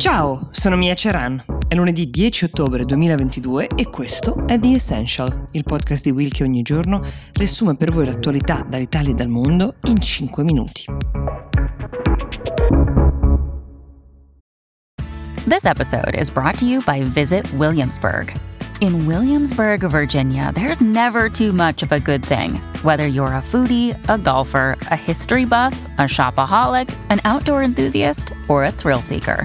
Ciao, sono Mia Ceran. È lunedì 10 ottobre 2022 e questo è The Essential, il podcast di Will che ogni giorno riassume per voi l'attualità dall'Italia e dal mondo in 5 minuti. This episode is brought to you by Visit Williamsburg. In Williamsburg, Virginia, there's never too much of a good thing. Whether you're a foodie, a golfer, a history buff, a shopaholic, an outdoor enthusiast, or a thrill seeker.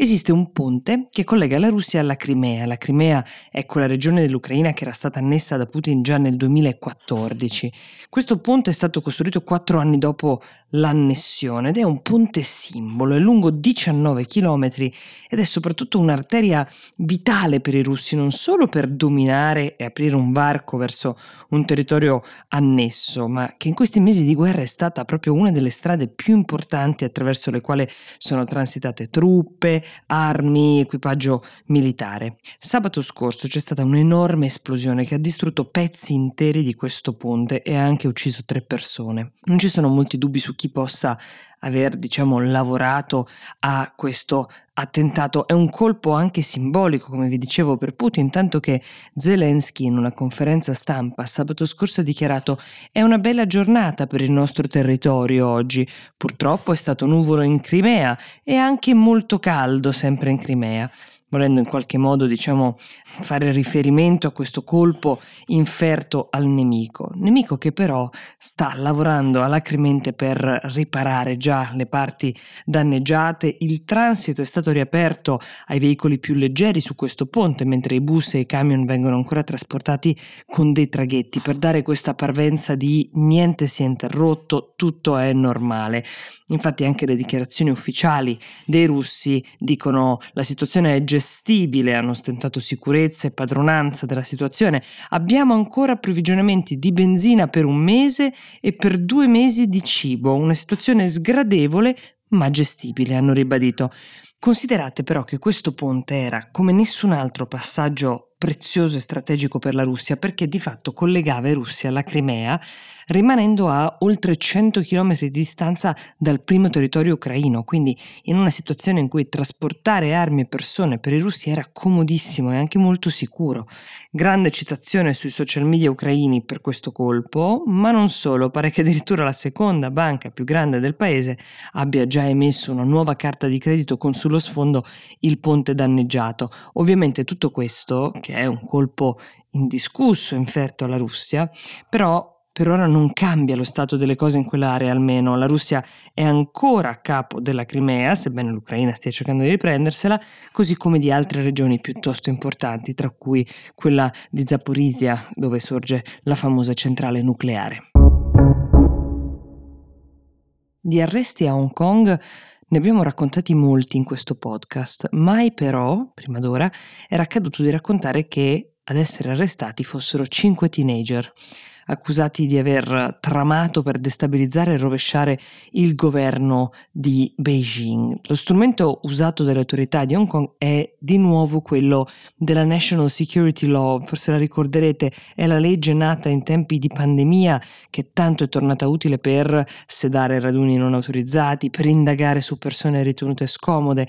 Esiste un ponte che collega la Russia alla Crimea. La Crimea è quella regione dell'Ucraina che era stata annessa da Putin già nel 2014. Questo ponte è stato costruito quattro anni dopo l'annessione ed è un ponte simbolo, è lungo 19 km ed è soprattutto un'arteria vitale per i russi, non solo per dominare e aprire un varco verso un territorio annesso, ma che in questi mesi di guerra è stata proprio una delle strade più importanti attraverso le quali sono transitate truppe, armi, equipaggio militare. Sabato scorso c'è stata un'enorme esplosione che ha distrutto pezzi interi di questo ponte e ha anche ucciso tre persone. Non ci sono molti dubbi su chi possa aver, diciamo, lavorato a questo attentato. È un colpo anche simbolico, come vi dicevo, per Putin, tanto che Zelensky in una conferenza stampa sabato scorso ha dichiarato è una bella giornata per il nostro territorio oggi. Purtroppo è stato nuvolo in Crimea e anche molto caldo sempre in Crimea volendo in qualche modo diciamo fare riferimento a questo colpo inferto al nemico, nemico che però sta lavorando alacremente per riparare già le parti danneggiate, il transito è stato riaperto ai veicoli più leggeri su questo ponte mentre i bus e i camion vengono ancora trasportati con dei traghetti. Per dare questa parvenza di niente si è interrotto, tutto è normale. Infatti anche le dichiarazioni ufficiali dei russi dicono la situazione è gestibile, hanno stentato sicurezza e padronanza della situazione. Abbiamo ancora approvvigionamenti di benzina per un mese e per due mesi di cibo, una situazione sgradevole ma gestibile, hanno ribadito. Considerate però che questo ponte era, come nessun altro passaggio prezioso e strategico per la Russia, perché di fatto collegava i russi alla Crimea, rimanendo a oltre 100 km di distanza dal primo territorio ucraino, quindi in una situazione in cui trasportare armi e persone per i russi era comodissimo e anche molto sicuro. Grande citazione sui social media ucraini per questo colpo, ma non solo, pare che addirittura la seconda banca più grande del paese abbia già emesso una nuova carta di credito con sullo sfondo il ponte danneggiato. Ovviamente tutto questo, che è un colpo indiscusso inferto alla Russia, però per ora non cambia lo stato delle cose in quell'area almeno. La Russia è ancora a capo della Crimea, sebbene l'Ucraina stia cercando di riprendersela, così come di altre regioni piuttosto importanti, tra cui quella di Zaporizia, dove sorge la famosa centrale nucleare. Di arresti a Hong Kong ne abbiamo raccontati molti in questo podcast, mai però, prima d'ora, era accaduto di raccontare che ad essere arrestati fossero cinque teenager accusati di aver tramato per destabilizzare e rovesciare il governo di Beijing. Lo strumento usato dalle autorità di Hong Kong è di nuovo quello della National Security Law, forse la ricorderete, è la legge nata in tempi di pandemia che tanto è tornata utile per sedare raduni non autorizzati, per indagare su persone ritenute scomode.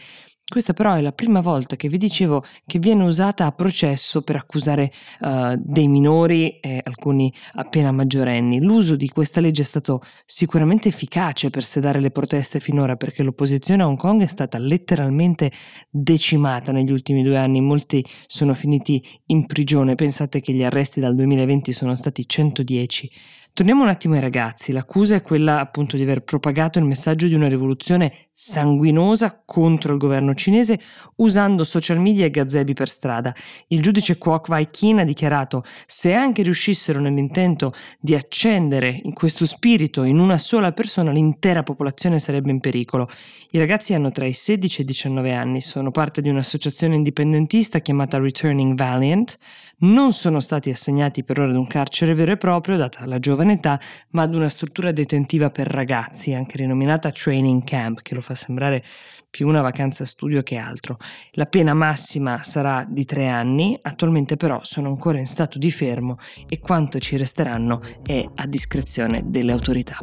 Questa però è la prima volta che vi dicevo che viene usata a processo per accusare uh, dei minori e alcuni appena maggiorenni. L'uso di questa legge è stato sicuramente efficace per sedare le proteste finora perché l'opposizione a Hong Kong è stata letteralmente decimata negli ultimi due anni. Molti sono finiti in prigione. Pensate che gli arresti dal 2020 sono stati 110 Torniamo un attimo ai ragazzi. L'accusa è quella appunto di aver propagato il messaggio di una rivoluzione sanguinosa contro il governo cinese usando social media e gazebi per strada. Il giudice Kwok Wai Kin ha dichiarato se anche riuscissero nell'intento di accendere in questo spirito in una sola persona l'intera popolazione sarebbe in pericolo. I ragazzi hanno tra i 16 e i 19 anni, sono parte di un'associazione indipendentista chiamata Returning Valiant, non sono stati assegnati per ora ad un carcere vero e proprio data la giovane età, ma ad una struttura detentiva per ragazzi, anche rinominata Training Camp, che lo fa sembrare più una vacanza studio che altro. La pena massima sarà di tre anni, attualmente però sono ancora in stato di fermo e quanto ci resteranno è a discrezione delle autorità.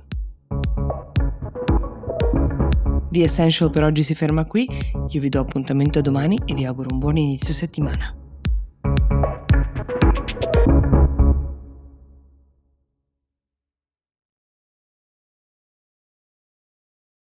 The Essential per oggi si ferma qui, io vi do appuntamento a domani e vi auguro un buon inizio settimana.